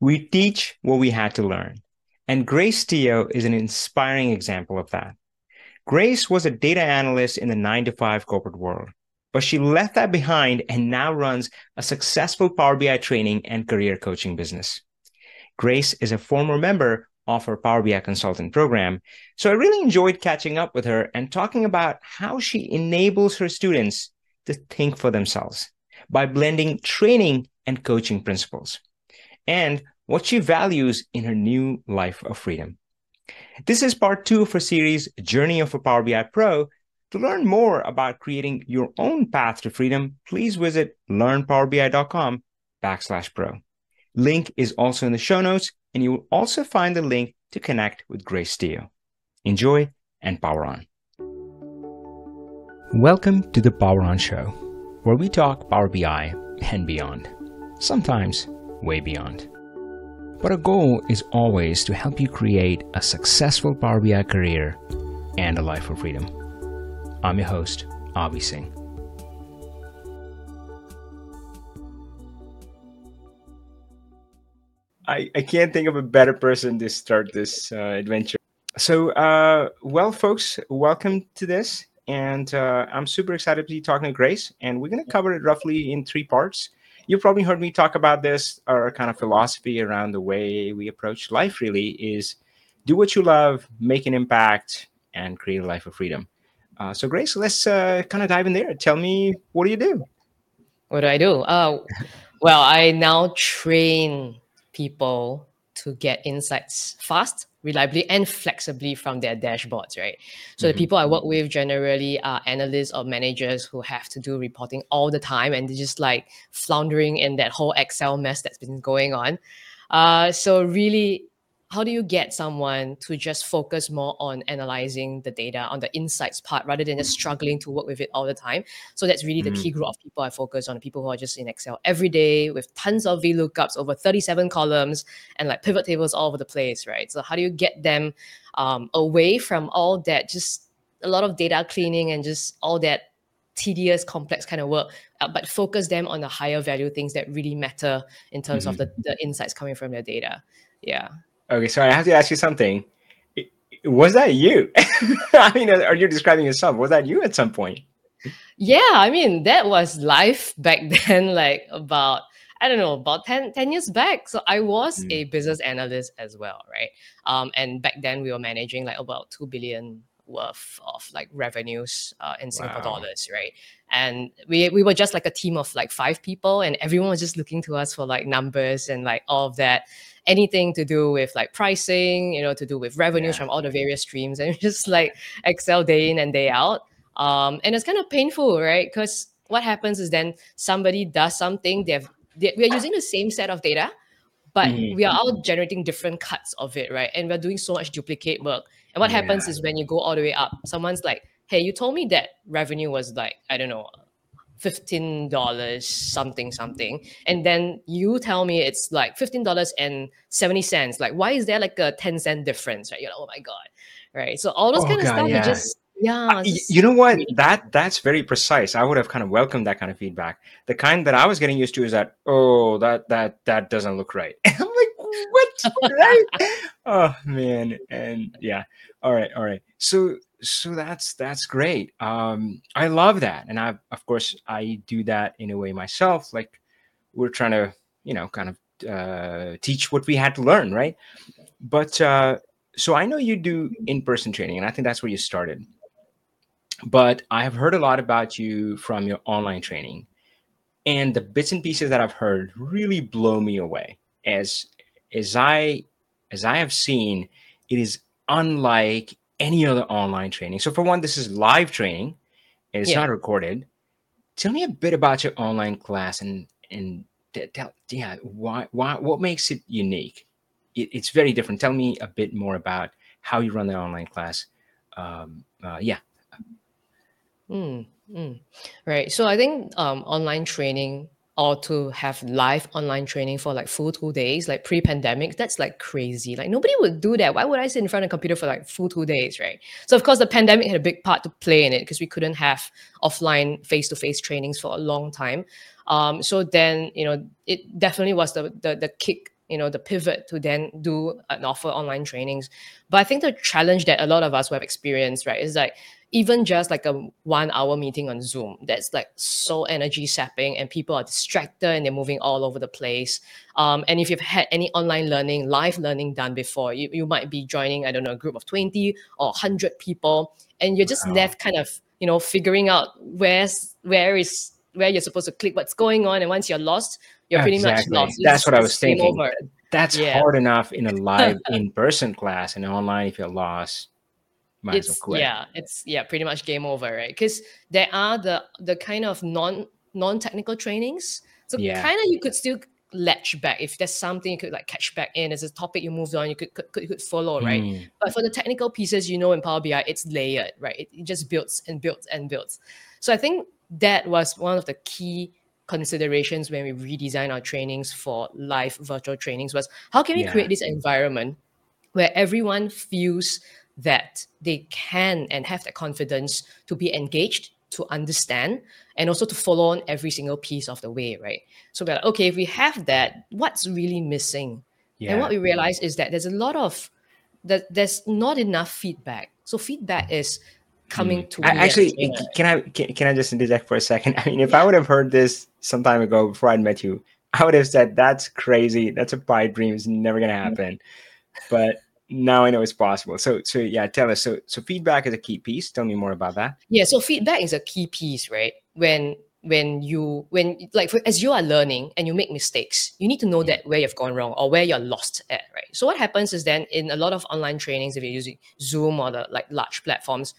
We teach what we had to learn. And Grace Teoh is an inspiring example of that. Grace was a data analyst in the nine to five corporate world, but she left that behind and now runs a successful Power BI training and career coaching business. Grace is a former member of our Power BI consultant program. So I really enjoyed catching up with her and talking about how she enables her students to think for themselves by blending training and coaching principles and what she values in her new life of freedom. This is part two of her series, Journey of a Power BI Pro. To learn more about creating your own path to freedom, please visit learnpowerbi.com backslash pro. Link is also in the show notes, and you will also find the link to connect with Grace Teoh. Enjoy and power on. Welcome to the Power On Show, where we talk Power BI and beyond, sometimes way beyond. But our goal is always to help you create a successful Power BI career and a life of freedom. I'm your host, Avi Singh. I, I can't think of a better person to start this uh, adventure. So, uh, well, folks, welcome to this. And uh, I'm super excited to be talking to Grace. And we're going to cover it roughly in three parts you've probably heard me talk about this. Our kind of philosophy around the way we approach life really is do what you love, make an impact, and create a life of freedom. Uh, so, Grace, let's uh, kind of dive in there. Tell me, what do you do? What do I do? Uh, well, I now train people to get insights fast reliably and flexibly from their dashboards, right? So mm-hmm. the people I work with generally are analysts or managers who have to do reporting all the time and they're just like floundering in that whole Excel mess that's been going on. Uh, so really how do you get someone to just focus more on analyzing the data on the insights part rather than just struggling to work with it all the time so that's really mm-hmm. the key group of people i focus on people who are just in excel every day with tons of vlookups over 37 columns and like pivot tables all over the place right so how do you get them um, away from all that just a lot of data cleaning and just all that tedious, complex kind of work, uh, but focus them on the higher value things that really matter in terms mm-hmm. of the, the insights coming from their data. Yeah. Okay, so I have to ask you something. Was that you? I mean, are you describing yourself? Was that you at some point? Yeah, I mean, that was life back then, like about, I don't know, about 10, 10 years back. So I was mm. a business analyst as well, right? Um, and back then we were managing like about 2 billion worth of like revenues uh, in Singapore wow. dollars, right? And we we were just like a team of like five people, and everyone was just looking to us for like numbers and like all of that anything to do with like pricing, you know, to do with revenues yeah. from all the various streams, and just like Excel day in and day out. Um, and it's kind of painful, right? Because what happens is then somebody does something, they've they, we are using the same set of data, but mm-hmm. we are all generating different cuts of it, right? And we're doing so much duplicate work. And what yeah. happens is when you go all the way up, someone's like, hey, you told me that revenue was like, I don't know, fifteen dollars something something, and then you tell me it's like fifteen dollars and seventy cents. Like, why is there like a ten cent difference? Right? You're like, oh my god, right? So all those oh kind of stuff, yeah. just yeah. Uh, you know what? That that's very precise. I would have kind of welcomed that kind of feedback. The kind that I was getting used to is that, oh, that that that doesn't look right. I'm like, what? right? oh man, and yeah. All right, all right. So so that's that's great. Um i love that and i of course i do that in a way myself like we're trying to you know kind of uh, teach what we had to learn right? But uh so i know you do in-person training and i think that's where you started. But i have heard a lot about you from your online training and the bits and pieces that i've heard really blow me away. As as i as i have seen it is unlike any other online training. So for one, this is live training. It's yeah. not recorded. Tell me a bit about your online class and and tell yeah why why what makes it unique. It, it's very different. Tell me a bit more about how you run the online class. Um, uh, yeah. Mm, mm. Right. So I think um, online training or to have live online training for like full two days, like pre-pandemic, that's like crazy. Like nobody would do that. Why would I sit in front of a computer for like full two days, right? So of course the pandemic had a big part to play in it because we couldn't have offline face-to-face trainings for a long time. Um, so then, you know, it definitely was the, the the kick you know the pivot to then do and offer online trainings but i think the challenge that a lot of us have experienced right is like even just like a one hour meeting on zoom that's like so energy sapping and people are distracted and they're moving all over the place um, and if you've had any online learning live learning done before you, you might be joining i don't know a group of 20 or 100 people and you're just wow. left kind of you know figuring out where's where is where you're supposed to click what's going on and once you're lost you're pretty exactly. much lost. That's what I was thinking. Over. That's yeah. hard enough in a live in-person class and online if you're lost. Might it's, well yeah, it's yeah, pretty much game over, right? Because there are the the kind of non non-technical trainings. So yeah. kind of you could still latch back if there's something you could like catch back in. There's a topic you moved on, you could could, could, could follow, right? Mm. But for the technical pieces, you know, in Power BI, it's layered, right? It, it just builds and builds and builds. So I think that was one of the key considerations when we redesign our trainings for live virtual trainings was how can we yeah. create this environment where everyone feels that they can and have that confidence to be engaged to understand and also to follow on every single piece of the way right so we're like okay if we have that what's really missing yeah. and what we realize is that there's a lot of that there's not enough feedback so feedback is coming mm. to I, actually can i can, can i just interject for a second? I mean if i would have heard this some time ago before i met you i would have said that's crazy. That's a pipe dream. It's never going to mm-hmm. happen. But now i know it's possible. So so yeah tell us. So so feedback is a key piece. Tell me more about that. Yeah so feedback is a key piece right? When when you when like for, as you are learning and you make mistakes you need to know that where you've gone wrong or where you're lost at right? So what happens is then in a lot of online trainings if you're using zoom or the like large platforms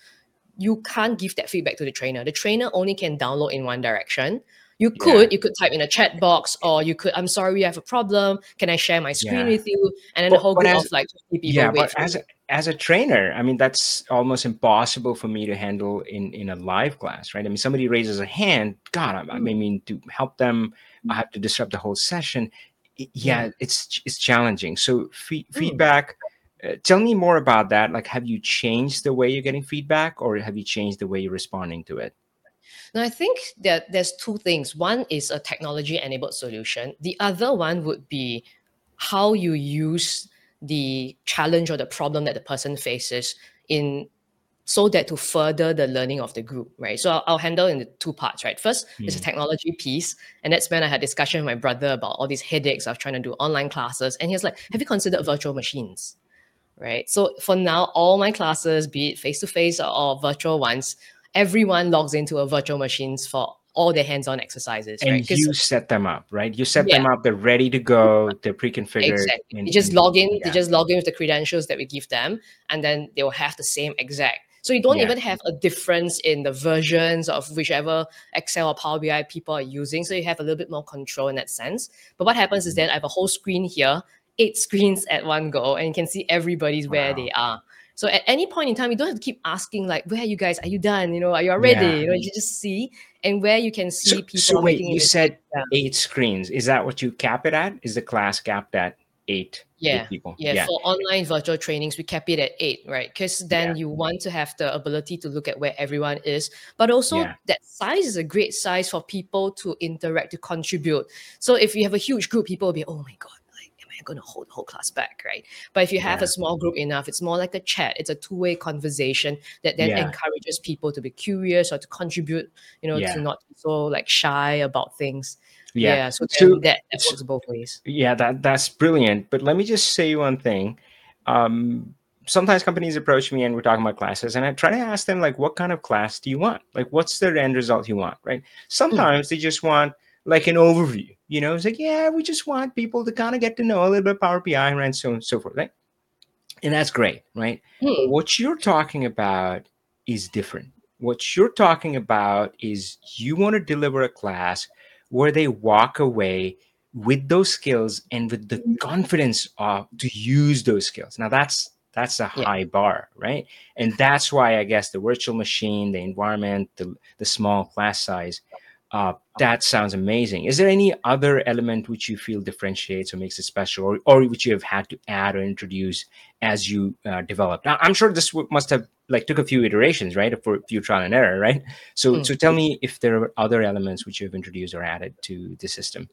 you can't give that feedback to the trainer. The trainer only can download in one direction. You could, yeah. you could type in a chat box, or you could, I'm sorry, we have a problem. Can I share my screen yeah. with you? And then but, the whole group as, of like 50 people. Yeah, but as a, as a trainer, I mean, that's almost impossible for me to handle in in a live class, right? I mean, somebody raises a hand, God, I, I mm. mean, to help them, I mm. have to disrupt the whole session. Yeah, it's it's challenging. So fe- mm. Uh, tell me more about that. Like, have you changed the way you're getting feedback, or have you changed the way you're responding to it? Now, I think that there's two things. One is a technology-enabled solution. The other one would be how you use the challenge or the problem that the person faces in so that to further the learning of the group, right? So I'll, I'll handle in the two parts, right? First mm. is a hmm. technology piece, and that's when I had discussion with my brother about all these headaches of trying to do online classes, and he was like, "Have you considered virtual machines?" Right? So for now, all my classes, be it face to face or virtual ones, everyone logs into a virtual machines for all their hands-on exercises. And right? you set them up, right? You set yeah. them up; they're ready to go. They're pre-configured. Exactly. you just log in. Yeah. They just log in with the credentials that we give them, and then they will have the same exact. So you don't yeah. even have a difference in the versions of whichever Excel or Power BI people are using. So you have a little bit more control in that sense. But what happens is mm-hmm. then I have a whole screen here eight screens at one go and you can see everybody's wow. where they are. So at any point in time, you don't have to keep asking like, "Where are you guys? Are you done? You know, are you already?" Yeah. You know, you just see and where you can see so, people. So wait, you said eight screens. Is that what you cap it at? Is the class capped at eight? Yeah, eight people. Yeah, yeah, for online virtual trainings, we cap it at eight, right? Because then yeah. you want to have the ability to look at where everyone is, but also yeah. that size is a great size for people to interact, to contribute. So if you have a huge group, people will be, "Oh my god." You're going to hold the whole class back, right? But if you have yeah. a small group enough, it's more like a chat. It's a two-way conversation that then yeah. encourages people to be curious or to contribute, you know, yeah. to not be so like shy about things. Yeah. so, so that, that works both ways. Yeah, that that's brilliant. But let me just say one thing. Um, sometimes companies approach me and we're talking about classes and i try to ask them like what kind of class do you want like what's the end result you want right hmm. sometimes mm. they just want like an overview. You know, it's like, yeah, we just want people to kind of get to know a little bit Power BI and so on and so forth, right? And that's great, right? Hmm. What you're talking about is different. What you're talking about is you want to deliver a class where they walk away with those skills and with the hmm. confidence of to use those skills. Now that's that's a high yeah. bar, right? And that's why I guess the virtual machine, the environment, the, the small class size uh, that sounds amazing. Is there any other element which you feel differentiates or makes it special, or, or which you have had to add or introduce as you uh, developed? Now, I'm sure this must have like took a few iterations, right, for a few trial and error, right? So, mm. so tell me if there are other elements which you have introduced or added to the system.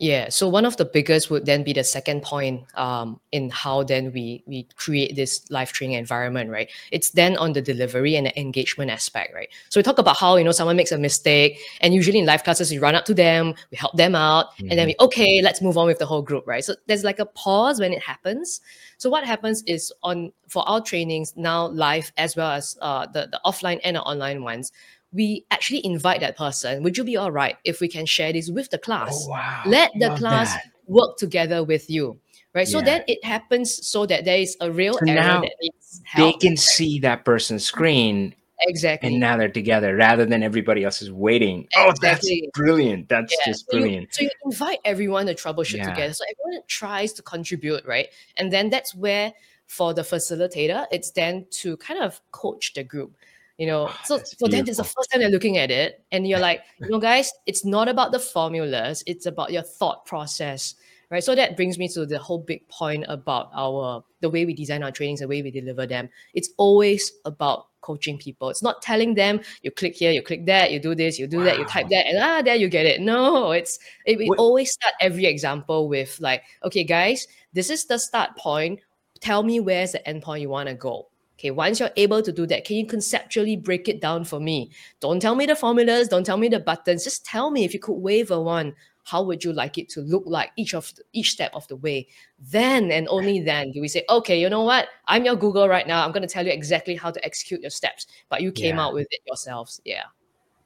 Yeah. So one of the biggest would then be the second point um, in how then we we create this live training environment, right? It's then on the delivery and the engagement aspect, right? So we talk about how you know someone makes a mistake, and usually in live classes we run up to them, we help them out, mm-hmm. and then we okay, let's move on with the whole group, right? So there's like a pause when it happens. So what happens is on for our trainings now live as well as uh, the the offline and the online ones we actually invite that person. Would you be all right if we can share this with the class? Oh, wow. Let the Love class that. work together with you. Right. Yeah. So then it happens so that there is a real so error that needs help. They can see that person's screen. Exactly. And now they're together rather than everybody else is waiting. Exactly. Oh, that's brilliant. That's yeah. just brilliant. So you, so you, invite everyone to troubleshoot yeah. together. So everyone tries to contribute, right? And then that's where for the facilitator, it's then to kind of coach the group you know oh, so for them it's the first time they're looking at it and you're like you know guys it's not about the formulas it's about your thought process right? So that brings me to the whole big point about our the way we design our trainings the way we deliver them. It's always about coaching people. It's not telling them you click here you click that you do this you do wow. that you type that and ah there you get it. No it's it, we what? always start every example with like okay guys this is the start point. Tell me where's the end point you want to go Okay, once you're able to do that, can you conceptually break it down for me? Don't tell me the formulas, don't tell me the buttons. Just tell me if you could wave a one, how would you like it to look like each of the, each step of the way? Then and only then do we say, okay, you know what? I'm your Google right now. I'm going to tell you exactly how to execute your steps, but you came yeah. out with it yourselves. Yeah.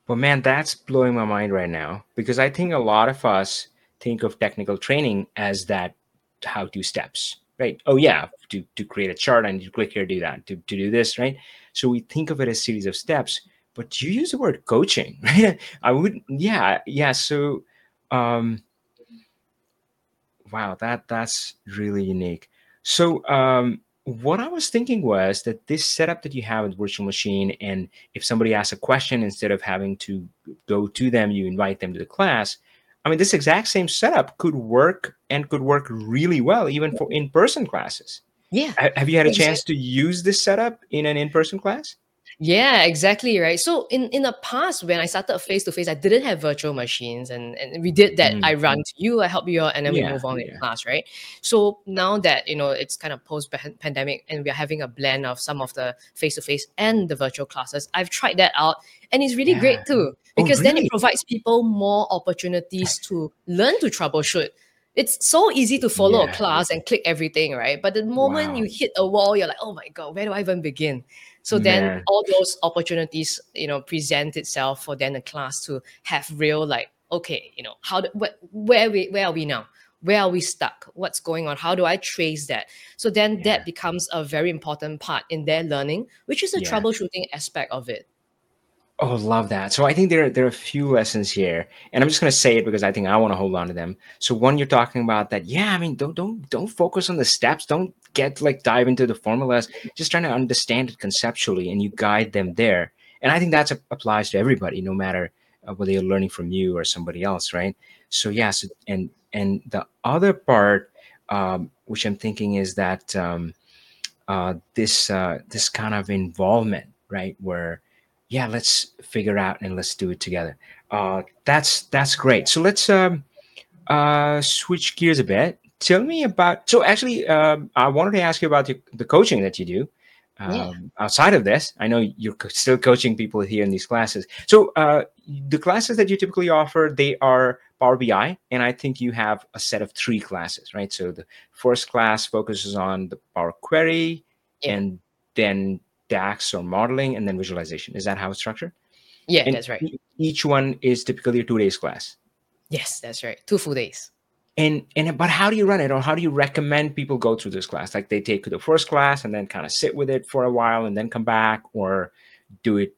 Well, man, that's blowing my mind right now because I think a lot of us think of technical training as that how to steps right? Oh yeah, to, to create a chart, I need to click here, do that, to, to do this, right? So we think of it as a series of steps, but you use the word coaching, right? I would, yeah, yeah. So, um, wow, that that's really unique. So, um, what I was thinking was that this setup that you have with virtual machine, and if somebody asks a question, instead of having to go to them, you invite them to the class. I mean, this exact same setup could work and could work really well even for in-person classes. Yeah. Have you had a chance to use this setup in an in-person class? Yeah, exactly right. So in in the past, when I started face to face, I didn't have virtual machines, and and we did that. Mm-hmm. I run to you, I help you out, and then yeah, we move on yeah. with class, right? So now that you know it's kind of post pandemic, and we're having a blend of some of the face to face and the virtual classes, I've tried that out, and it's really yeah. great too oh, because then it provides people more opportunities to learn to troubleshoot it's so easy to follow yeah. a class and click everything, right? But the moment wow. you hit a wall, you're like, oh my God, where do I even begin? So then all those opportunities, you know, present itself for then the class to have real like, okay, you know, how do, wh- where we where are we now? Where are we stuck? What's going on? How do I trace that? So then yeah. that becomes a very important part in their learning, which is a yeah. troubleshooting aspect of it. Oh, love that. So I think there there are a few lessons here, and I'm just going to say it because I think I want to hold on to them. So one, you're talking about that. Yeah, I mean, don't don't don't focus on the steps. Don't get like dive into the formulas. Just trying to understand it conceptually, and you guide them there. And I think that applies to everybody, no matter uh, whether you're learning from you or somebody else, right? So yes, yeah, so, and and the other part, um, which I'm thinking is that um, uh, this uh, this kind of involvement, right, where yeah, let's figure out and let's do it together. Uh, that's that's great. So let's um, uh, switch gears a bit. Tell me about. So actually, um, I wanted to ask you about the, the coaching that you do. Um, yeah. Outside of this, I know you're still coaching people here in these classes. So uh, the classes that you typically offer, they are Power BI, and I think you have a set of three classes, right? So the first class focuses on the Power Query, yeah. and then DAX or modeling, and then visualization. Is that how it's structured? Yeah, and that's right. Each one is typically a two days class. Yes, that's right. Two full days. And and but how do you run it, or how do you recommend people go through this class? Like they take the first class and then kind of sit with it for a while and then come back, or do it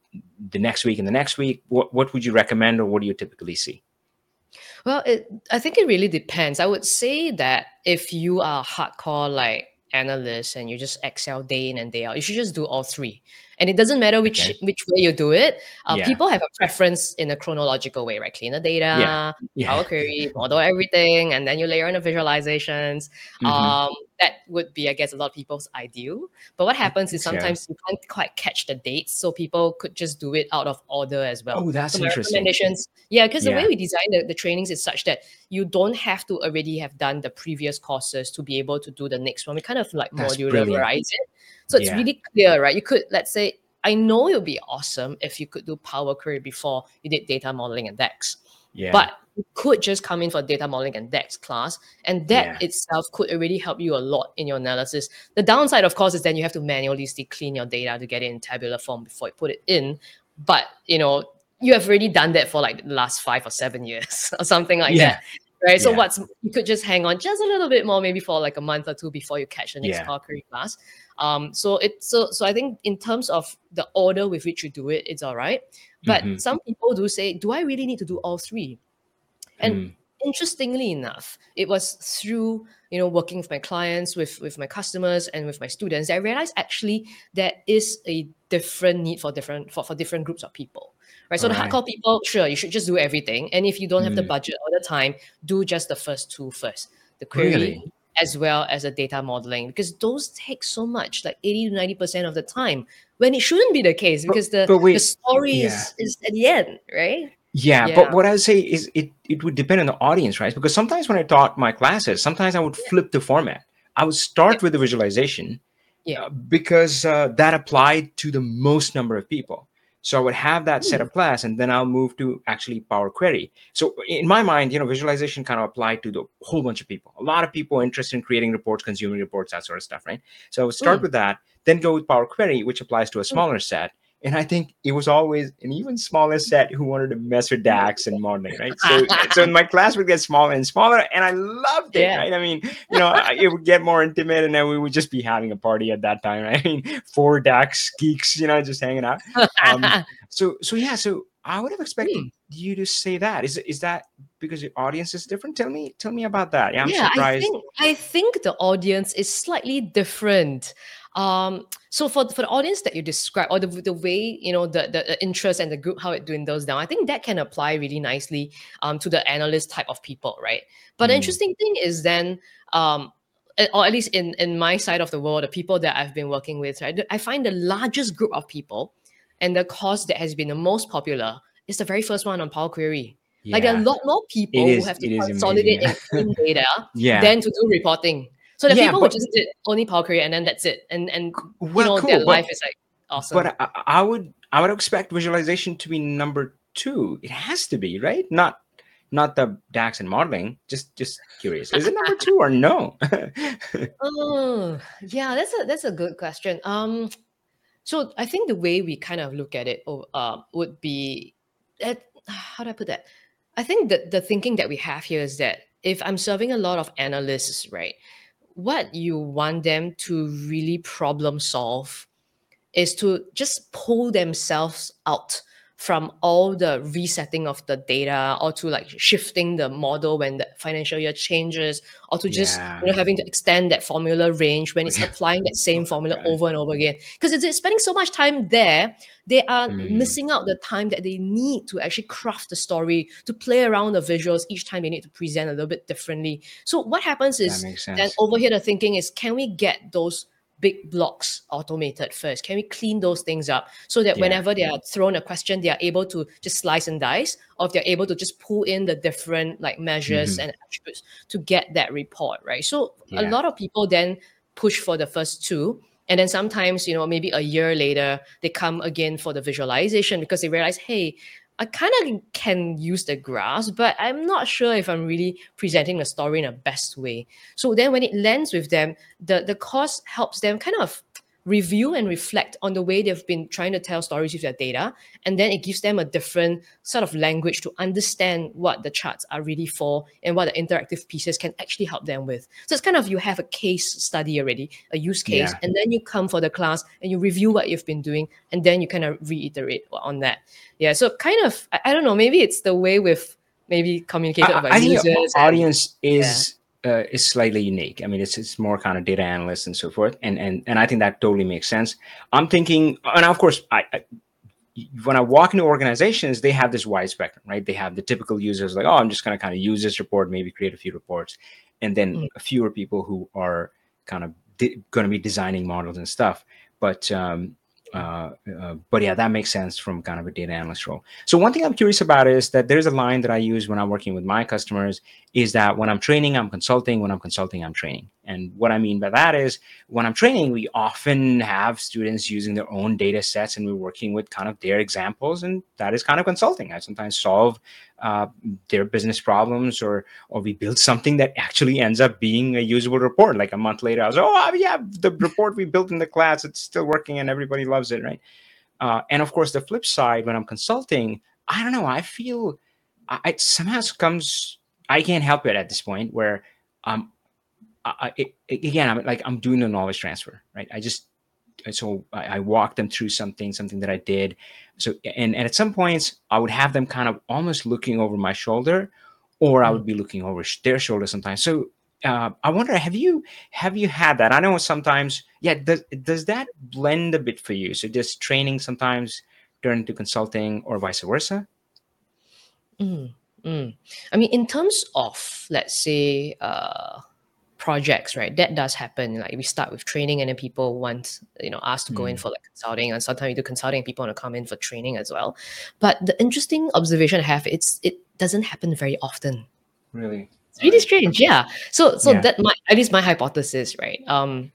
the next week and the next week. What what would you recommend, or what do you typically see? Well, it, I think it really depends. I would say that if you are hardcore like analyst and you just excel day in and day out. You should just do all three and it doesn't matter which Okay. which way you do it. Uh, Yeah. People have a preference in a chronological way, right? Clean the data, Yeah. Power Query, model everything, and then you layer in the visualizations. Mhm. Um, that would be, I guess, a lot of people's ideal. But what happens is Yeah. sometimes you can't quite catch the dates, so people could just do it out of order as well. Oh, that's So interesting. recommendations, yeah, because the way we design the, the trainings is such that you don't have to already have done the previous courses to be able to do the next one. We kind of like That's modularize brilliant. it. So it's Yeah. really clear, right? You could, let's say, I know it would be awesome if you could do Power Query before you did data modeling and DAX. Yeah. But you could just come in for data modeling and DAX class, and that Yeah. itself could already help you a lot in your analysis. The downside, of course, is then you have to manually still clean your data to get it in tabular form before you put it in. But you know, you have already done that for like the last five or seven years or something like Yeah. that. Right. So Yeah. what's you could just hang on just a little bit more, maybe for like a month or two before you catch the next Yeah. Power Query class. Um, so it so so I think in terms of the order with which you do it, it's all right. But Mhm. some people do say, do I really need to do all three? And Mm. interestingly enough, it was through you know working with my clients, with with my customers, and with my students that I realized actually there is a different need for different for, for different groups of people. Right. So the Right. hardcore people, sure, you should just do everything. And if you don't have the Mm. budget or the time, do just the first two first. The query Really? As well as the data modeling, because those take so much, like 80 to 90% of the time, when it shouldn't be the case But- because the, but the story yeah. is, is at the end, right? Yeah, Yeah. but what I would say is it it would depend on the audience, right? Because sometimes when I taught my classes, sometimes I would flip the format. I would start with the visualization, Yeah. uh, because uh, that applied to the most number of people. So I would have that set Hmm. of class, and then I'll move to actually Power Query. So in my mind, you know, visualization kind of applied to the whole bunch of people. A lot of people interested in creating reports, consuming reports, that sort of stuff, right? So I would start Mm. with that, then go with Power Query, which applies to a smaller set. And I think it was always an even smaller set who wanted to mess with DAX and modeling, right? So, so my class would get smaller and smaller, and I loved it, Yeah. right? I mean, you know, it would get more intimate, and then we would just be having a party at that time, right? I mean, four DAX geeks, you know, just hanging out. Um, So, so yeah, so I would have expected Hmm. you to say that. Is is that because your audience is different? Tell me, tell me about that. Yeah, I'm yeah, I think I think the audience is slightly different. Um, so for for the audience that you describe, or the, the way you know the, the the interest and the group how it dwindles down, I think that can apply really nicely um to the analyst type of people, right? But the Mm. interesting thing is then um or at least in in my side of the world, the people that I've been working with, right, I find the largest group of people and the course that has been the most popular is the very first one on Power Query. Like there are a lot more people is- who have to consolidate and clean data yeah. than to do reporting. So the Yeah, people but- who just did only Power Query and then that's it. And and you know cool, their but- life is like awesome. But I, I would I would expect visualization to be number two. It has to be right, not not the DAX and modeling. Just just curious, is it number two or no? Oh, yeah, that's a that's a good question. Um, so I think the way we kind of look at it, oh, uh, would be that how do I put that? I think that the thinking that we have here is that if I'm serving a lot of analysts, right, what you want them to really problem solve is to just pull themselves out from all the resetting of the data or to like shifting the model when the financial year changes or to just Yeah. you know having to extend that formula range when it's applying that same formula over and over again. Because it's spending so much time there they are Mm. missing out the time that they need to actually craft the story to play around the visuals each time they need to present a little bit differently. So what happens is then over here the thinking is can we get those big blocks automated first. Can we clean those things up so that Yeah. whenever they are thrown a question they are able to just slice and dice or if they're able to just pull in the different like measures mm-hmm. and attributes to get that report right? So a lot of people then push for the first two and then sometimes you know maybe a year later they come again for the visualization because they realize hey I kind of can use the graphs, but I'm not sure if I'm really presenting the story in the best way. So then when it lands with them, the, the course helps them kind of review and reflect on the way they've been trying to tell stories with their data. And then it gives them a different sort of language to understand what the charts are really for and what the interactive pieces can actually help them with. So it's kind of you have a case study already, a use case, Yeah. and then you come for the class and you review what you've been doing, and then you kind of reiterate on that. Yeah. So kind of, I, I don't know, maybe it's the way with maybe communicated I, by I think users. and- audience is uh, is slightly unique. I mean, it's it's more kind of data analyst and so forth, and and and I think that totally makes sense. I'm thinking, and of course, I, I when I walk into organizations, they have this wide spectrum, right? They have the typical users like, oh, I'm just going to kind of use this report, maybe create a few reports, and then mm. fewer people who are kind of going to be designing models and stuff. But um, uh, uh, but yeah, that makes sense from kind of a data analyst role. So one thing I'm curious about is that there's a line that I use when I'm working with my customers is that when I'm training, I'm consulting. When I'm consulting, I'm training. And what I mean by that is when I'm training, we often have students using their own data sets and we're working with kind of their examples. And that is kind of consulting. I sometimes solve uh, their business problems or or we build something that actually ends up being a usable report. Like a month later, I was, oh, yeah, the report we built in the class, it's still working and everybody loves it, right? Uh, and of course, the flip side, when I'm consulting, I don't know, I feel I, it somehow comes, I can't help it at this point where um, I, it, again, I'm like I'm doing the knowledge transfer, right? I just so I, I walk them through something, something that I did. So and, and at some points I would have them kind of almost looking over my shoulder, or I would be looking over their shoulder sometimes. So uh, I wonder, have you have you had that? I know sometimes, yeah. Does does that blend a bit for you? So just training sometimes turn into consulting, or vice versa. Mm, mm. I mean, in terms of let's say uh, projects, right? That does happen. Like we start with training and then people want, you know, us to go in hmm. for like consulting and sometimes we do consulting and people want to come in for training as well. But the interesting observation I have, it's it doesn't happen very often. Really? It's really strange. Yeah. So so yeah. that my at least my hypothesis, right? Um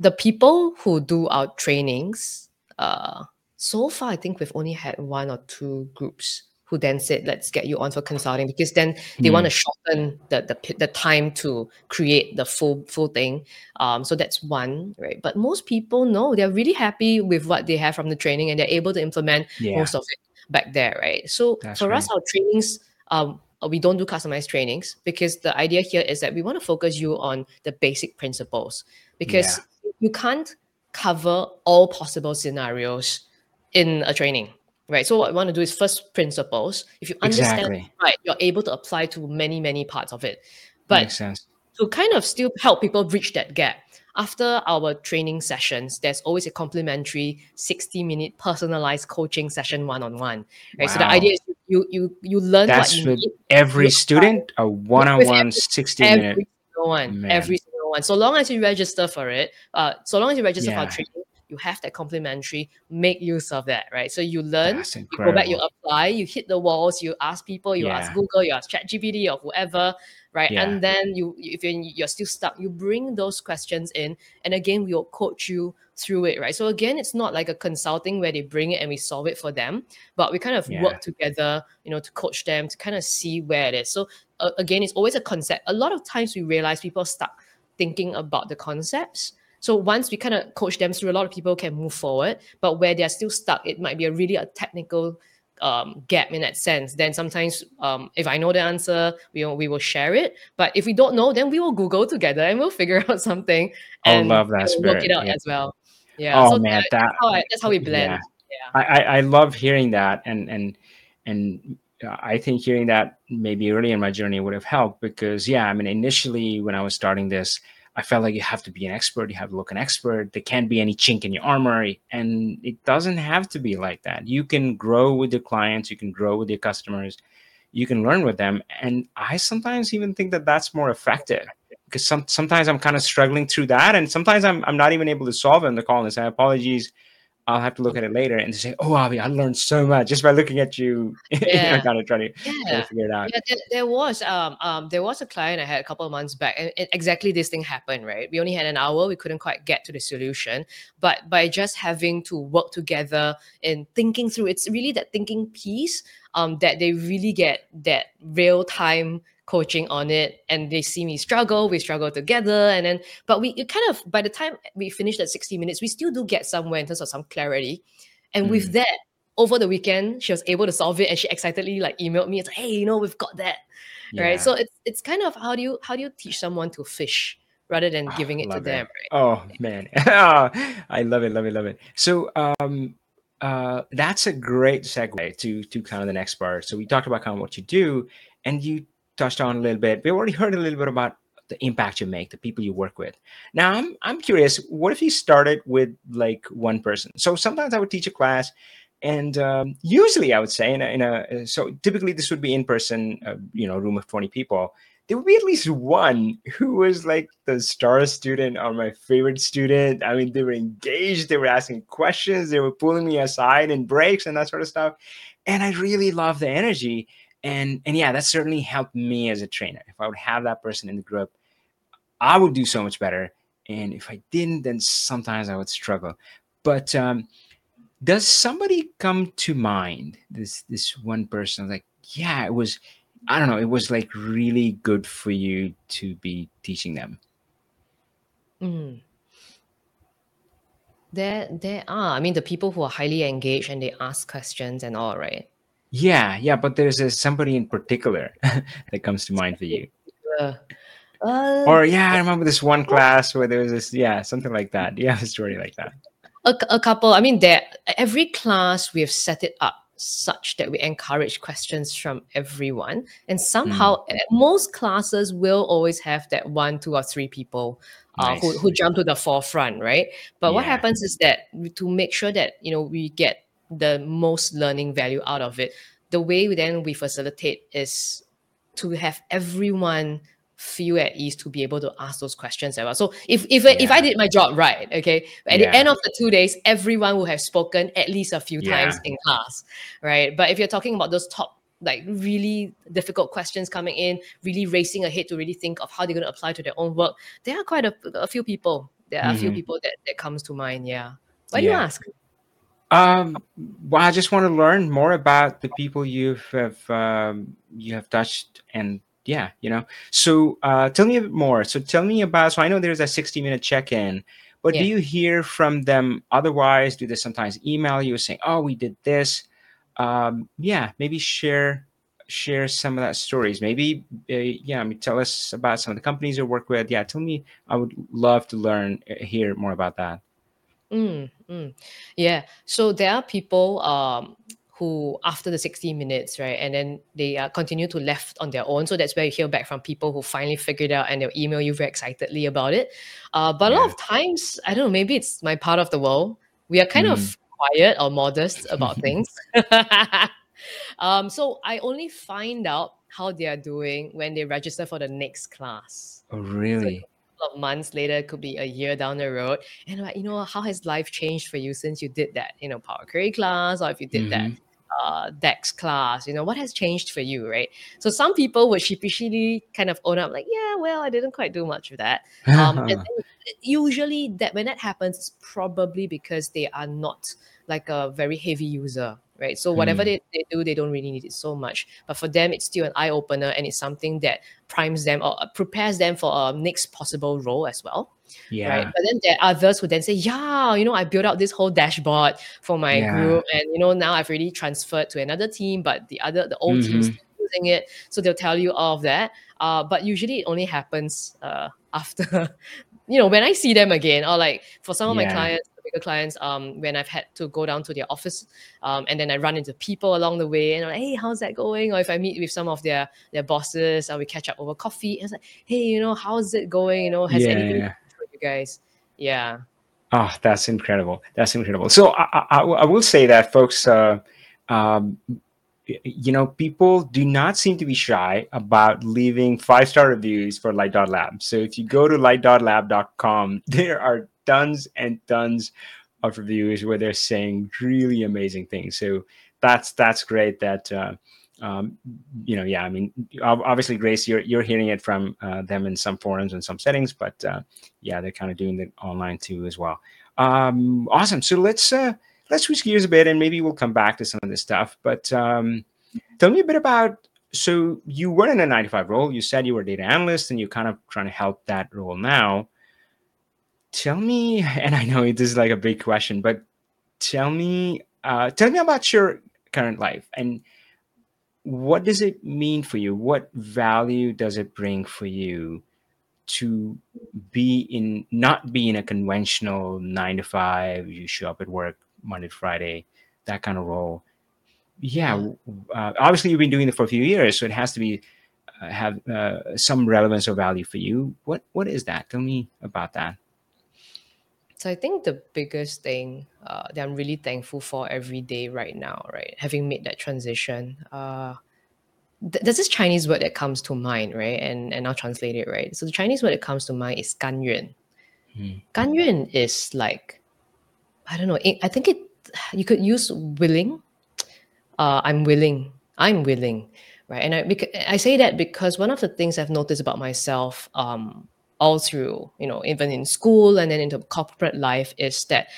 the people who do our trainings, uh so far I think we've only had one or two groups who then said, let's get you on for consulting because then they mm. want to shorten the, the the time to create the full full thing. Um, so that's one, right? But most people know they're really happy with what they have from the training and they're able to implement yeah. most of it back there, right? So that's for right. us, our trainings, um, we don't do customized trainings because the idea here is that we want to focus you on the basic principles because yeah. You can't cover all possible scenarios in a training right? So what we want to do is first principles. If you understand exactly. right, you're able to apply to many, many parts of it. But Makes sense. to kind of still help people bridge that gap, after our training sessions, there's always a complimentary 60 minute personalized coaching session one on one. Right. Wow. So the idea is you you you learn That's what you with need. every student, a one on one 60 every minute. Single one, Man. every single one. So long as you register for it, uh, so long as you register yeah. for training, you have that complimentary, make use of that, right? So you learn, you go back, you apply, you hit the walls, you ask people, you yeah. ask Google, you ask ChatGPT or whoever, right? Yeah. And then you, if you're, you're still stuck, you bring those questions in, and again, we'll coach you through it, right? So again, it's not like a consulting where they bring it and we solve it for them, but we kind of yeah. work together, you know, to coach them to kind of see where it is. So uh, again, it's always a concept. A lot of times we realize people stuck thinking about the concepts so once we kind of coach them through, a lot of people can move forward. But where they're still stuck, it might be a really a technical um, gap in that sense. Then sometimes, um, if I know the answer, we we will share it. But if we don't know, then we will Google together and we'll figure out something. And I love that spirit. Work it out yeah. as well. Yeah. Oh so man, that, that's, how I, that's how we blend. Yeah. yeah. I, I love hearing that, and and and Uh, I think hearing that maybe early in my journey would have helped because yeah, I mean initially when I was starting this I felt like you have to be an expert, you have to look an expert. There can't be any chink in your armor. And it doesn't have to be like that. You can grow with your clients, you can grow with your customers, you can learn with them. And I sometimes even think that that's more effective because some, sometimes I'm kind of struggling through that. And sometimes I'm, I'm not even able to solve it in the call and say, apologies I'll have to look at it later and say, "Oh, Avi, I learned so much just by looking at you." Yeah. know, kind of trying to, yeah. figure it out. Yeah, there, there, was um um there was a client I had a couple of months back, and, and, exactly this thing happened. Right, we only had an hour, we couldn't quite get to the solution, but by just having to work together and thinking through, it's really that thinking piece um that they really get that real time coaching on it and they see me struggle we struggle together and then but we kind of by the time we finish that 60 minutes we still do get somewhere in terms of some clarity and mm. with that over the weekend she was able to solve it and she excitedly like emailed me and said hey you know we've got that yeah. right so it's it's kind of how do you how do you teach someone to fish rather than giving it to it. them right? oh man i love it love it love it so um uh, that's a great segue to to kind of the next part. So we talked about kind of what you do, and you touched on a little bit. We already heard a little bit about the impact you make, the people you work with. Now, I'm I'm curious. What if you started with like one person? So sometimes I would teach a class, and um, usually I would say in a, in a so typically this would be in person, uh, you know, room of twenty people. There would be at least one who was like the star student or my favorite student. I mean, they were engaged, they were asking questions, they were pulling me aside in breaks and that sort of stuff. And I really love the energy and and yeah that certainly helped me as a trainer if i would have that person in the group i would do so much better and if i didn't then sometimes i would struggle but um does somebody come to mind this this one person like yeah it was i don't know it was like really good for you to be teaching them Mm. There, there are. I mean, the people who are highly engaged and they ask questions and all, right? Yeah yeah but there's a, somebody in particular that comes to mind for you Uh, uh, or yeah i remember this one class where there was this yeah something like that yeah a story like that a, a couple. I mean, there. Every class we have set it up such that we encourage questions from everyone, and somehow eh, most classes will always have that one, two, or three people uh, who, Nice. who jump to the forefront, right? But what happens is that to make sure that you know we get the most learning value out of it, the way we then we facilitate is to have everyone feel at ease to be able to ask those questions as well. So if if I- if I did my job right, okay, at Yeah. the end of the two days, everyone will have spoken at least a few times in class, right? But if you're talking about those top like really difficult questions coming in, really racing ahead to really think of how they're going to apply to their own work, there are quite a, a few people. There are a few Mhm. people that, that comes to mind. Yeah. Why do you ask? Um, well, I just want to learn more about the people you've have um, you have touched, and yeah, you know. So, uh, tell me a bit more. So, tell me about. So, I know there's a 60 minute check in, but do you hear from them otherwise? Do they sometimes email you saying, "Oh, we did this"? Um, yeah, maybe share share some of that stories. Maybe, uh, yeah, I mean, tell us about some of the companies you work with. Yeah, tell me. I would love to learn, uh, hear more about that. Mm, mm. Yeah. So there are people um, who, after the 60 minutes, right, and then they uh, continue to left on their own. So that's where you hear back from people who finally figured out and they'll email you very excitedly about it. Uh, but a lot Yeah. of times, I don't know, maybe it's my part of the world. We are kind Mm. of quiet or modest about things. um, so I only find out how they are doing when they register for the next class Oh, really? couple of months later, could be a year down the road, and like, you know, how has life changed for you since you did that, you know, Power Query class, or if you did that Mhm. uh, DAX class, you know, what has changed for you, right? So some people would sheepishly kind of own up, like, yeah, well, I didn't quite do much of that. Um, and usually that when that happens, it's probably because they are not like a very heavy user, right? So whatever Mm. they, they do, they don't really need it so much. But for them, it's still an eye opener and it's something that primes them or uh, prepares them for a next possible role as well. Yeah. Right. But then there are others who then say, Yeah, you know, I built out this whole dashboard for my Yeah. group. And you know, now I've really transferred to another team, but the other the old team is Mhm. still using it. So they'll tell you all of that. Uh, but usually it only happens uh after you know, when I see them again, or like for some of my clients, bigger clients, um, when I've had to go down to their office, um, and then I run into people along the way, and I'm like, hey, how's that going? Or if I meet with some of their their bosses, and we catch up over coffee, and it's like, hey, you know, how's it going? You know, has Yeah, anything yeah. for you guys? Yeah. Oh, that's incredible. That's incredible. So I, I, I will- say that, folks. Uh, um, you know, people do not seem to be shy about leaving five star reviews for Light.lab. So if you go to light.lab.com, there are tons and tons of reviews where they're saying really amazing things. So that's that's great. That uh, um, you know, yeah. I mean, obviously, Grace, you're you're hearing it from uh, them in some forums and some settings, but uh, yeah, they're kind of doing it online too as well. Um, awesome. So let's uh, let's switch gears a bit, and maybe we'll come back to some of this stuff. But um, tell me a bit about. So you were in a 95 role. You said you were data analyst, and you're kind of trying to help that role now. Tell me, and I know this is like a big question, but tell me, uh, tell me about your current life and what does it mean for you? What value does it bring for you to be in not be in a conventional nine to five? You show up at work Monday to Friday, that kind of role. Yeah, Yeah. uh, obviously you've been doing it for a few years, so it has to be have uh, some relevance or value for you. What what is that? Tell me about that. So I think the biggest thing uh, that I'm really thankful for every day right now, right, having made that transition, uh, th- there's this Chinese word that comes to mind, right, and and I'll translate it, right. So the Chinese word that comes to mind is 甘愿. Hmm. 甘愿 is like, I don't know. It, I think it you could use willing. Uh, I'm willing. I'm willing, right? And I bec- I say that because one of the things I've noticed about myself, um, all through you know even in school and then into corporate life is that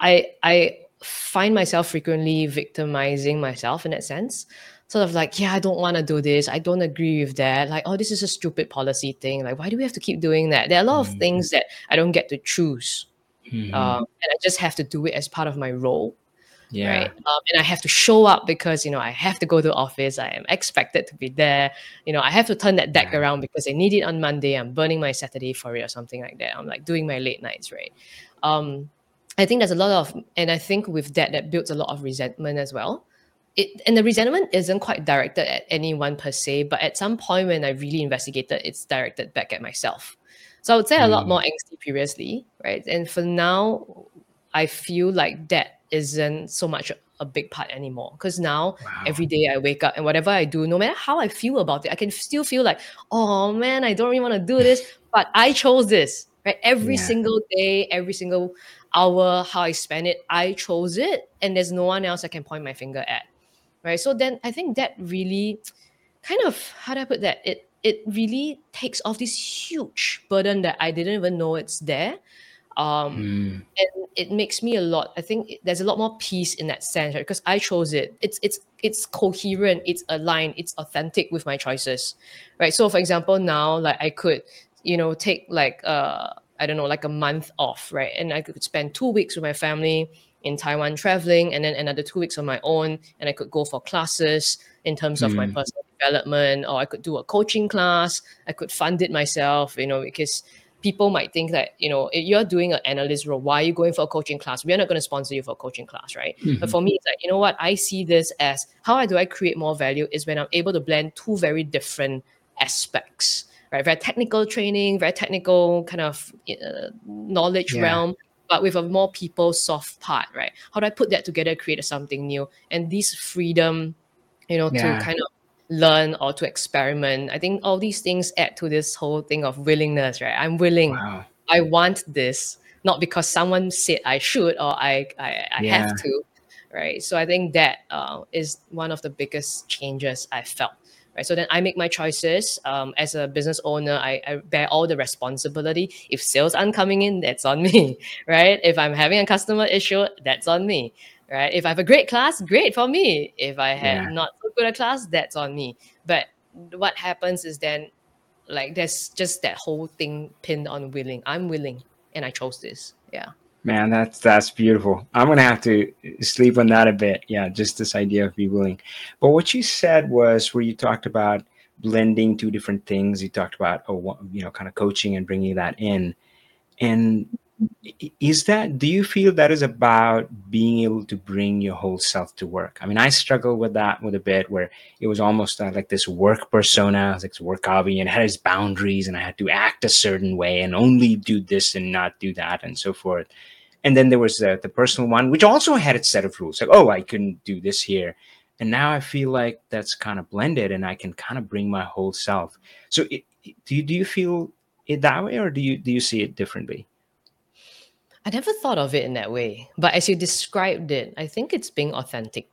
i i find myself frequently victimizing myself in that sense. Sort of like yeah i don't want to do this. I don't agree with that. Like oh this is a stupid policy thing. Like why do we have to keep doing that? There are a lot of Mhm. things that i don't get to choose. Mhm. um, and i just have to do it as part of my role yeah. right? Um, and I have to show up because you know I have to go to office. I am expected to be there. You know, I have to turn that deck Yeah. around because I need it on Monday. I'm burning my Saturday for it or something like that. I'm like doing my late nights, right? Um, I think there's a lot of, and I think with that, that builds a lot of resentment as well. It, and the resentment isn't quite directed at anyone per se, but at some point when I really investigated, it's directed back at myself. So I would say a lot Mm. more angsty previously, right? And for now, I feel like that isn't so much a big part anymore because now Wow. every day I wake up and whatever I do, no matter how I feel about it, I can still feel like, oh man, I don't really want to do this, but I chose this, right? Every Yeah. single day, every single hour, how I spend it, I chose it, and there's no one else I can point my finger at, right? So then I think that really kind of how do I put that? It it really takes off this huge burden that I didn't even know it's there. Um, Mm. and it makes me a lot i think it- there's a lot more peace in that sense right? because i chose it it's it's it's coherent it's aligned it's authentic with my choices right so for example now like i could you know take like uh i don't know like a month off right and i could spend two weeks with my family in taiwan traveling and then another two weeks on my own and i could go for classes in terms of my Mm. personal development or i could do a coaching class i could fund it myself you know because people might think that you know you're doing an analyst role why are you going for a coaching class we're not going to sponsor you for a coaching class right but Mhm. for me it's like you know what i see this as how do i create more value is when i'm able to blend two very different aspects right very technical training very technical kind of uh, knowledge Yeah. realm but with a more people soft part right how do i put that together create something new and this freedom you know Yeah. to kind of learn or to experiment i think all these things add to this whole thing of willingness right i'm willing Wow. I want this, not because someone said I should or I I, I Yeah. have to, right? So I think that uh, is one of the biggest changes I felt. Right. So then I make my choices. Um, as a business owner, I, I bear all the responsibility. If sales aren't coming in, that's on me. Right. If I'm having a customer issue, that's on me. Right. If I have a great class, great for me. If I had Yeah. not so good a class, that's on me. But what happens is then like there's just that whole thing pinned on willing. I'm willing and I chose this. Yeah. Man, that's that's beautiful. I'm gonna have to sleep on that a bit. Yeah, just this idea of be willing. But what you said was where you talked about blending two different things. You talked about oh, you know, kind of coaching and bringing that in. And is that? Do you feel that is about being able to bring your whole self to work? I mean, I struggle with that with a bit where it was almost uh, like this work persona, like this work hobby, and had its boundaries, and I had to act a certain way and only do this and not do that, and so forth and then there was the, the personal one which also had its set of rules like oh i couldn't do this here and now i feel like that's kind of blended and i can kind of bring my whole self so it, do, you, do you feel it that way or do you do you see it differently I never thought of it in that way. But as you described it, I think it's being authentic.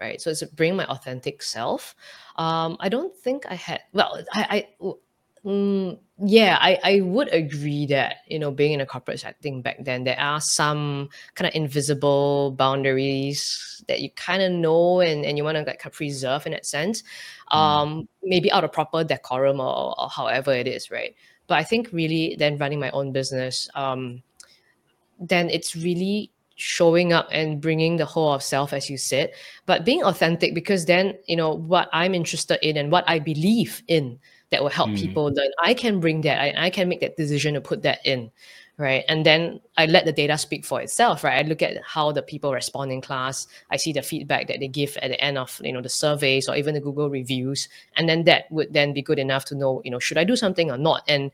Right. So it's bring my authentic self. Um, I don't think I had well, I, mm, yeah, I, I would agree that, you know, being in a corporate setting back then, there are some kind of invisible boundaries that you kind of know and, and you want to like kind of preserve in that sense. Mm. Um, maybe out of proper decorum or, or however it is, right? But I think really then running my own business, um, then it's really showing up and bringing the whole of self as you said but being authentic because then you know what i'm interested in and what i believe in that will help Mm. people learn. I can bring that. I, I can make that decision to put that in, right? And then I let the data speak for itself, right? I look at how the people respond in class. I see the feedback that they give at the end of you know the surveys or even the Google reviews, and then that would then be good enough to know you know should I do something or not. And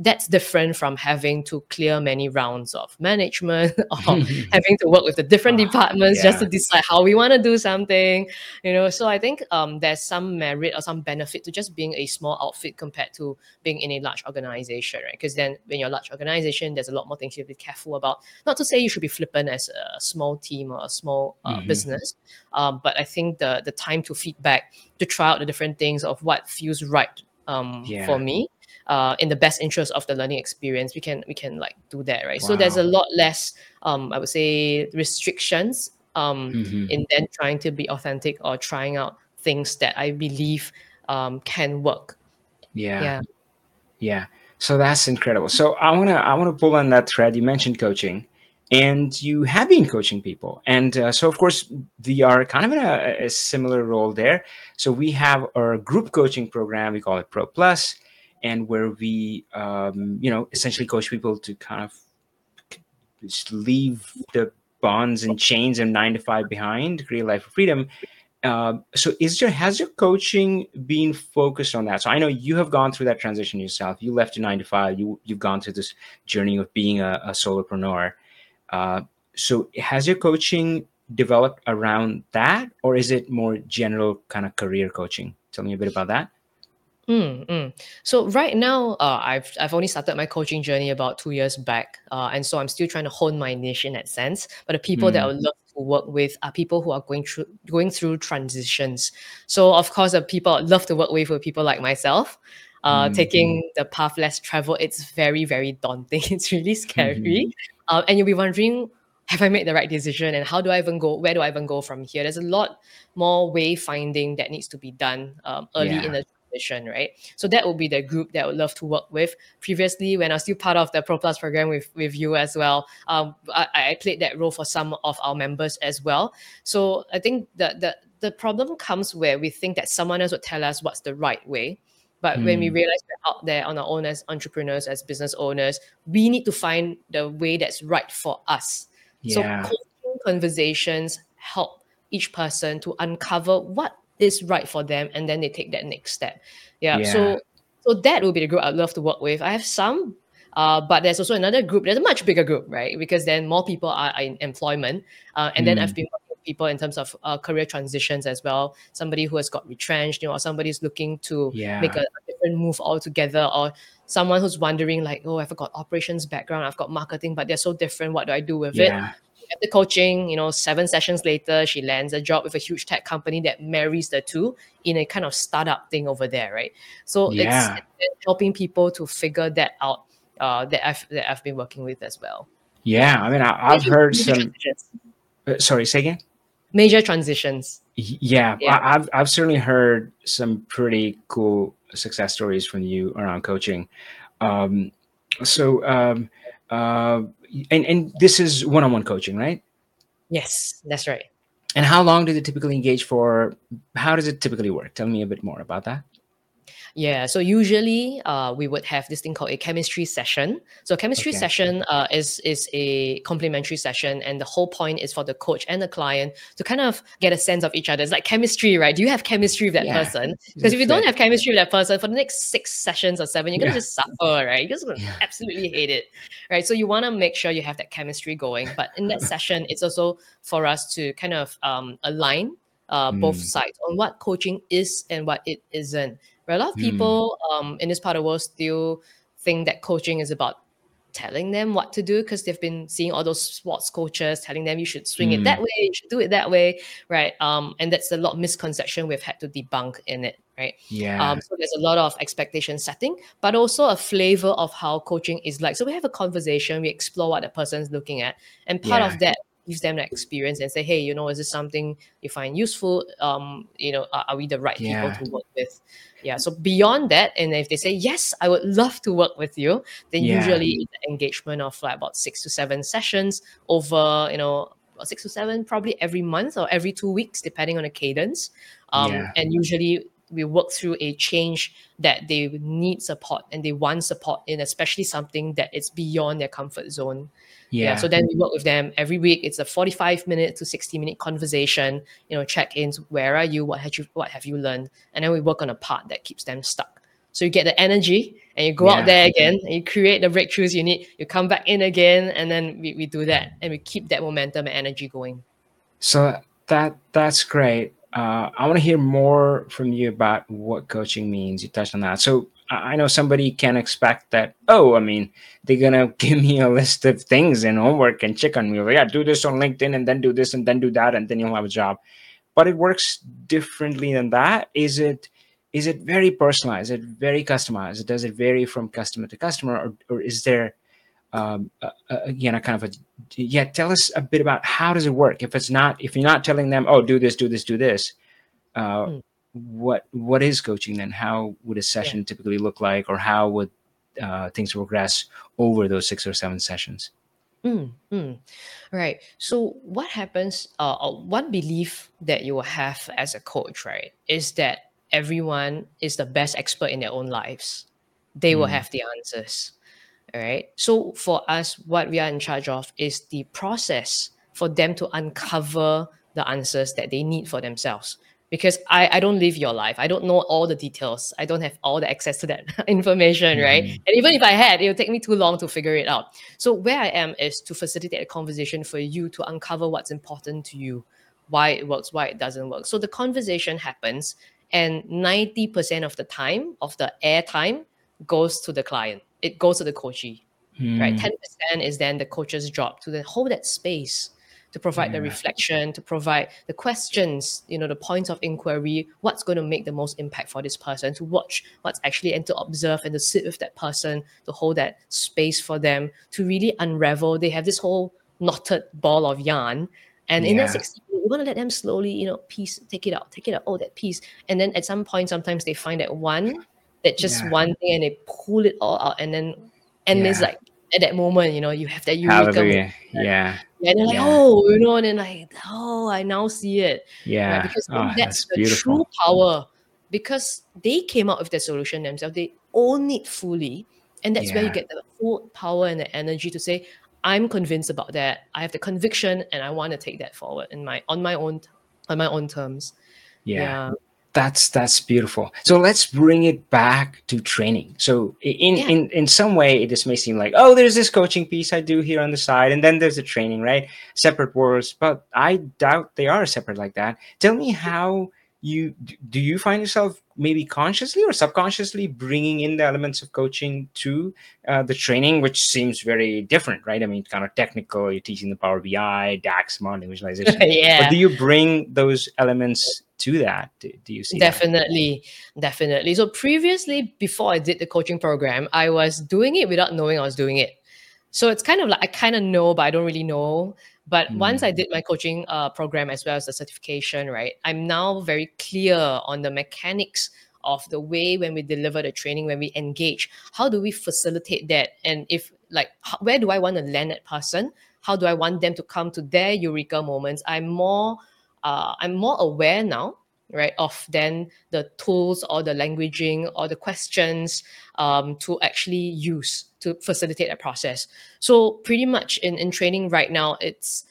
that's different from having to clear many rounds of management or having to work with the different Ah, departments just to decide how we want to do something you know so i think um, there's some merit or some benefit to just being a small outfit compared to being in a large organization right because then when you're a large organization there's a lot more things you have to be careful about not to say you should be flippant as a small team or a small uh, Mhm. business um, but i think the the time to feedback to try out the different things of what feels right um, Yeah. for me uh, in the best interest of the learning experience we can we can like do that right so there's a lot less um, i would say restrictions um, Mhm. in then trying to be authentic or trying out things that i believe um, can work Yeah. yeah Yeah. So that's incredible. So I wanna I wanna pull on that thread. You mentioned coaching, and you have been coaching people, and uh, so of course we are kind of in a, a similar role there. So we have our group coaching program. We call it Pro Plus, and where we um, you know essentially coach people to kind of just leave the bonds and chains and nine to five behind, create a life of freedom. Uh, so is your has your coaching been focused on that? So I know you have gone through that transition yourself. You left your nine to five. You you've gone through this journey of being a, a solopreneur. Uh, so has your coaching developed around that, or is it more general kind of career coaching? Tell me a bit about that. Mm, mm. So right now, uh, I've I've only started my coaching journey about two years back, uh, and so I'm still trying to hone my niche in that sense. But the people that I Mm, would love to work with are people who are going through going through transitions. So of course, the people I'd love to work with were people like myself, uh, mm, taking the path less traveled. It's very very daunting. It's really scary, uh, and you'll be wondering. Have I made the right decision, and how do I even go? Where do I even go from here? There's a lot more wayfinding that needs to be done um, early in the transition, right? So that would be the group that I would love to work with. Previously, when I was still part of the Pro Plus program with, with you as well, um, I, I played that role for some of our members as well. So I think the, the the problem comes where we think that someone else would tell us what's the right way. But when we Mm, realize we're out there on our own as entrepreneurs, as business owners, we need to find the way that's right for us. So yeah. coaching conversations help each person to uncover what is right for them and then they take that next step. Yeah. Yeah. So so that would be the group I'd love to work with. I have some, uh, but there's also another group. There's a much bigger group, right? Because then more people are in employment, uh, and then I've Mm, been people in terms of uh, career transitions as well. Somebody who has got retrenched, you know, or somebody who's looking to make a, a different move altogether, or someone who's wondering like, oh, I've got operations background, I've got marketing, but they're so different. What do I do with it? Yeah. After coaching, you know, seven sessions later, she lands a job with a huge tech company that marries the two in a kind of startup thing over there, right? So it's, Yeah. it's helping people to figure that out. Uh, that I've that I've been working with as well. Yeah. I mean, I, I've heard some. Uh, sorry, say again. Major transitions. Yeah, Yeah. I, I've I've certainly heard some pretty cool success stories from you around coaching. Um, so, um, uh, and and this is one-on-one coaching, right? Yes, that's right. And how long does it typically engage for? How does it typically work? Tell me a bit more about that. Yeah, so usually uh, we would have this thing called a chemistry session. So a chemistry Okay. session uh, is is a complimentary session, and the whole point is for the coach and the client to kind of get a sense of each other. It's like chemistry, right? Do you have chemistry with that Yeah. person? Because if you don't have chemistry with that person for the next six sessions or seven, you're gonna Yeah. just suffer, right? You're just gonna Yeah. absolutely hate it, right? So you want to make sure you have that chemistry going. But in that session, it's also for us to kind of um, align uh, both Mm, sides on what coaching is and what it isn't. Right? A lot of mm, people um, in this part of the world still think that coaching is about telling them what to do because they've been seeing all those sports coaches telling them you should swing it that mm. way, you should do it that way, right? Um, and that's a lot of misconception we've had to debunk in it, right? Yeah. Um, so there's a lot of expectation setting, but also a flavor of how coaching is like. So we have a conversation, we explore what the person's looking at, and part Yeah. of that gives them the experience and say, hey, you know, is this something you find useful? Um, you know, are, are we the right people to work with? Yeah. So beyond that, and if they say yes, I would love to work with you, then Yeah. usually an engagement of like about six to seven sessions over, you know, about six to seven, probably every month or every two weeks, depending on the cadence. Um, Yeah. and usually we work through a change that they need support and they want support in, especially something that is beyond their comfort zone. Yeah. yeah. So then we work with them every week. It's a 45 minute to 60 minute conversation, you know, check-ins. Where are you? What have you what have you learned? And then we work on a part that keeps them stuck. So you get the energy and you go yeah. out there again and you create the breakthroughs you need. You come back in again and then we, we do that and we keep that momentum and energy going. So that that's great. Uh, I want to hear more from you about what coaching means. You touched on that. So I know somebody can expect that, oh, I mean, they're going to give me a list of things and homework and check on me. Like, Yeah, do this on LinkedIn and then do this and then do that and then you'll have a job. But it works differently than that. Is it is it very personalized? Is it very customized? Does it vary from customer to customer or, or is there um, uh, again a kind of a yeah tell us a bit about how does it work if it's not if you're not telling them oh do this do this do this uh, mm what what is coaching then? How would a session yeah. typically look like, or how would uh, things progress over those six or seven sessions? Mm, mm. Right. So what happens? Uh, uh, one belief that you will have as a coach, right, is that everyone is the best expert in their own lives. They will have the answers. All right. So for us, what we are in charge of is the process for them to uncover the answers that they need for themselves because I, I don't live your life. I don't know all the details. I don't have all the access to that information, mm-hmm. right? And even if I had, it would take me too long to figure it out. So where I am is to facilitate a conversation for you to uncover what's important to you, why it works, why it doesn't work. So the conversation happens, and 90% of the time of the air time goes to the client. It goes to the coachee. Mm. Right. 10% is then the coach's job to then hold that space to provide yeah. the reflection, to provide the questions, you know, the points of inquiry, what's going to make the most impact for this person, to watch what's actually and to observe and to sit with that person, to hold that space for them, to really unravel. They have this whole knotted ball of yarn. And yeah. in that 60 we want to let them slowly, you know, piece, take it out, take it out, oh, that piece. And then at some point, sometimes they find that one, that just yeah. one thing and they pull it all out and then and yeah. it's like at that moment, you know, you have that eureka. Yeah. yeah. And they're like, yeah. oh, you know, and then like, oh, I now see it. Yeah. Right? Because oh, that's, that's, the true power. Because they came out with the solution themselves. They own it fully. And that's yeah. where you get the full power and the energy to say, I'm convinced about that. I have the conviction and I want to take that forward in my on my own on my own terms. yeah. yeah that's that's beautiful. So let's bring it back to training. So in yeah. in in some way it just may seem like oh there's this coaching piece i do here on the side and then there's the training right? Separate worlds but i doubt they are separate like that. Tell me how you do you find yourself maybe consciously or subconsciously bringing in the elements of coaching to uh, the training which seems very different right? I mean kind of technical you're teaching the power bi dax modeling visualization. Yeah. but do you bring those elements to that? Do, do you see definitely that? definitely so previously before i did the coaching program i was doing it without knowing i was doing it. So it's kind of like i kind of know but i don't really know. But mm. once i did my coaching uh, program as well as the certification right i'm now very clear on the mechanics of the way when we deliver the training when we engage how do we facilitate that? And if like where do i want to land that person? How do i want them to come to their eureka moments? I'm more uh, I'm more aware now, right, of then the tools or the languaging or the questions um, to actually use to facilitate that process. So pretty much in, in training right now, it's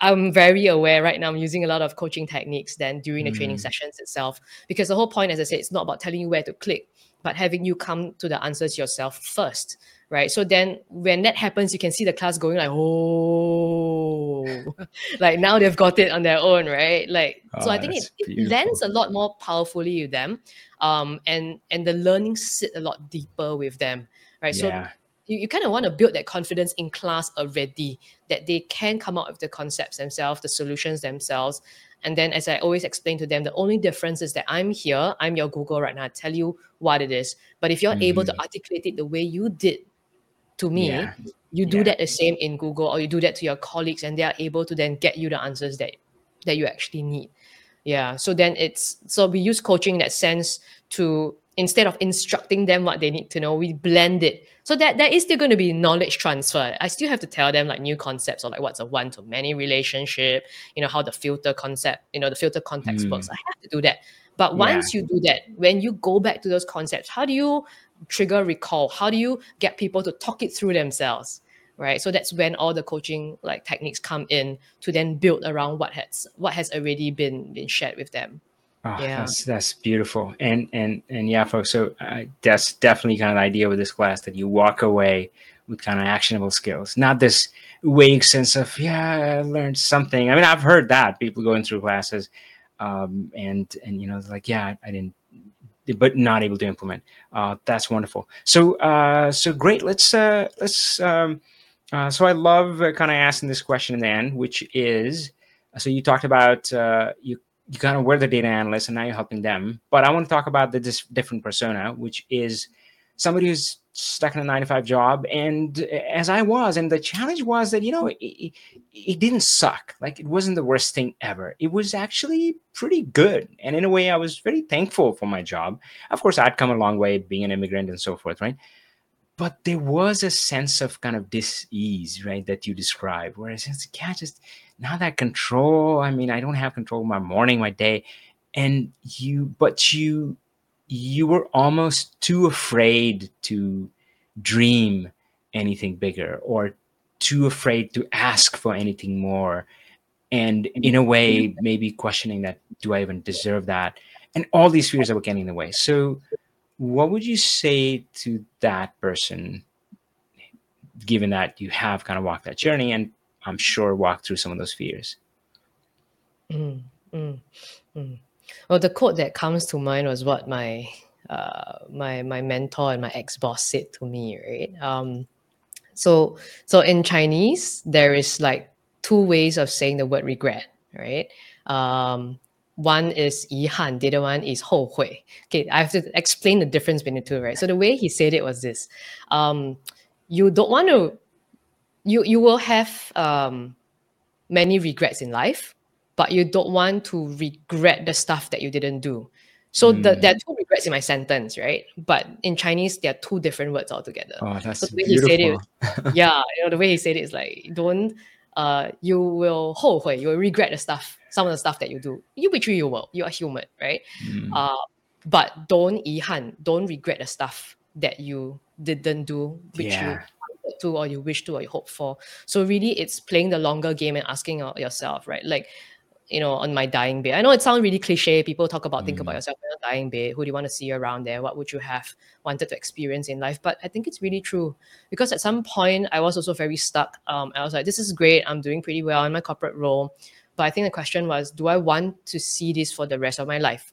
I'm very aware right now. I'm using a lot of coaching techniques then during the mm. training sessions itself because the whole point, as I said, it's not about telling you where to click, but having you come to the answers yourself first, right? So then when that happens, you can see the class going like, oh, like now they've got it on their own, right? Like, oh, so I think it, it lands a lot more powerfully with them, um, and and the learning sit a lot deeper with them, right? Yeah. So you, you kind of want to build that confidence in class already that they can come up with the concepts themselves, the solutions themselves. And then, as I always explain to them, the only difference is that I'm here, I'm your Google right now, I tell you what it is. But if you're mm-hmm. able to mm-hmm. articulate it the way you did to me, yeah. you do yeah. that the same in Google or you do that to your colleagues and they are able to then get you the answers that that you actually need. Yeah. So then it's so we use coaching in that sense to instead of instructing them what they need to know, we blend it. So that there is still going to be knowledge transfer. I still have to tell them like new concepts or like what's a one to many relationship, you know, how the filter concept, you know, the filter context mm. works. I have to do that. But Yeah. once you do that, when you go back to those concepts, how do you trigger recall? How do you get people to talk it through themselves? Right. So that's when all the coaching like techniques come in to then build around what has what has already been been shared with them. Oh, Yeah. that's that's beautiful, and and and yeah, folks. So uh, that's definitely kind of the idea with this class that you walk away with kind of actionable skills, not this vague sense of yeah, I learned something. I mean, I've heard that people going through classes, um, and and you know, like yeah, I didn't, but not able to implement. Uh, that's wonderful. So uh, so great. Let's uh, let's. Um, uh, so I love uh, kind of asking this question in the end, which is, so you talked about uh, you you kind of were the data analyst and now you're helping them. But I want to talk about the dis- different persona, which is somebody who's stuck in a nine to five job. And as I was, and the challenge was that, you know, it, it, didn't suck. Like it wasn't the worst thing ever. It was actually pretty good. And in a way, I was very thankful for my job. Of course, I'd come a long way being an immigrant and so forth, right? But there was a sense of kind of dis-ease, right, that you describe where it's yeah, just not that control. I mean, I don't have control my morning, my day, and you, but you, you were almost too afraid to dream anything bigger or too afraid to ask for anything more, and in a way, maybe questioning that, do I even deserve that? And all these fears that were getting in the way. So, what would you say to that person, given that you have kind of walked that journey and I'm sure walked through some of those fears? Mm, mm, mm. Well, the quote that comes to mind was what my uh, my my mentor and my ex boss said to me. Right. Um, so so in Chinese, there is like two ways of saying the word regret. Right. Um, one is 遗憾, the other one is 后悔. Okay, I have to explain the difference between the two, right? So the way he said it was this: um, you don't want to, you you will have um, many regrets in life, but you don't want to regret the stuff that you didn't do. So the, Mm. there are two regrets in my sentence, right? But in Chinese, there are two different words altogether. Oh, that's So the way he said it, beautiful. yeah, you know, the way he said it is like, don't, uh, you will 后悔, you will regret the stuff, some of the stuff that you do. You which you will, you are human, right? Mm. Uh, but don't 遗憾, don't regret the stuff that you didn't do, which you yeah. wanted to or you wish to or you hope for. So really, it's playing the longer game and asking your- yourself, right? Like, you know, on my dying bed. I know it sounds really cliche. People talk about think about Mm. yourself on your dying bed. Who do you want to see around there? What would you have wanted to experience in life? But I think it's really true because at some point I was also very stuck. Um, I was like, this is great. I'm doing pretty well in my corporate role. But I think the question was, do I want to see this for the rest of my life?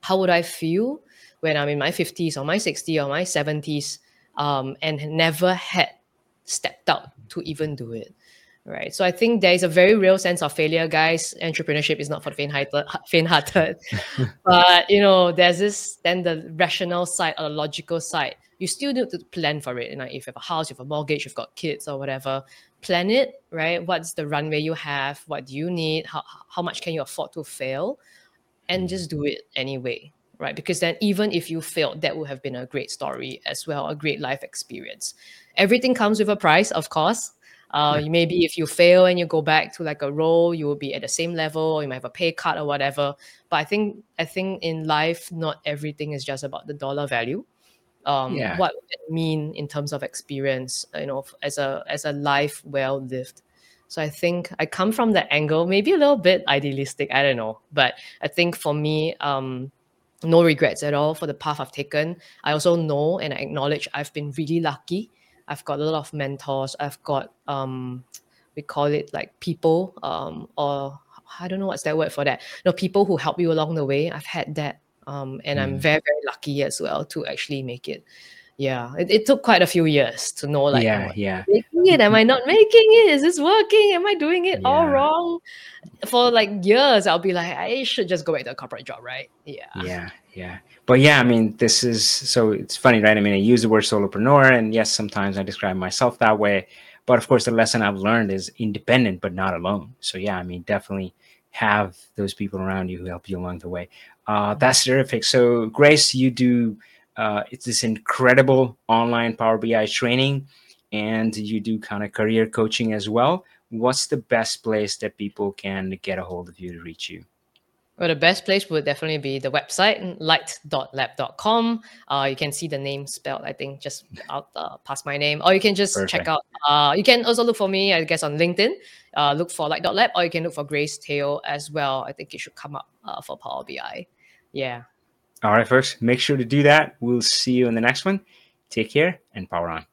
How would I feel when I'm in my 50s or my 60s or my 70s um, and never had stepped out to even do it? Right. So I think there is a very real sense of failure, guys. Entrepreneurship is not for the faint-hearted. faint-hearted. but you know, there's this then the rational side or the logical side. You still need to plan for it. You know, if you have a house, you have a mortgage, you've got kids or whatever, plan it, right? What's the runway you have? What do you need? How how much can you afford to fail? And just do it anyway. Right. Because then even if you failed, that would have been a great story as well, a great life experience. Everything comes with a price, of course. Uh, Yeah. maybe if you fail and you go back to like a role, you will be at the same level, or you might have a pay cut or whatever. But I think I think in life, not everything is just about the dollar value. Um, Yeah. what would it mean in terms of experience, you know, as a as a life well lived. So I think I come from that angle, maybe a little bit idealistic, I don't know. But I think for me, um, no regrets at all for the path I've taken. I also know and I acknowledge I've been really lucky. I've got a lot of mentors. I've got um we call it like people um or I don't know what's that word for that. No, people who help you along the way. I've had that. Um and I'm Mm. very, very lucky as well to actually make it. Yeah. It, it took quite a few years to know like yeah, yeah, making it? Am I not making it? Is this working? Am I doing it all wrong? For like years, I'll be like, I should just go back to a corporate job, right? Yeah. yeah, yeah. But yeah, I mean, this is so it's funny, right? I mean, I use the word solopreneur, and yes, sometimes I describe myself that way. But of course, the lesson I've learned is independent, but not alone. So yeah, I mean, definitely have those people around you who help you along the way. Uh, that's terrific. So Grace, you do uh, it's this incredible online Power BI training, and you do kind of career coaching as well. What's the best place that people can get a hold of you to reach you? Well, the best place would definitely be the website, light.lab.com. Uh, you can see the name spelled, I think, just out uh, past my name. Or you can just Perfect. check out, uh, you can also look for me, I guess, on LinkedIn. Uh, look for light.lab, or you can look for Grace Teoh as well. I think it should come up uh, for Power BI. Yeah. All right, folks, make sure to do that. We'll see you in the next one. Take care and power on.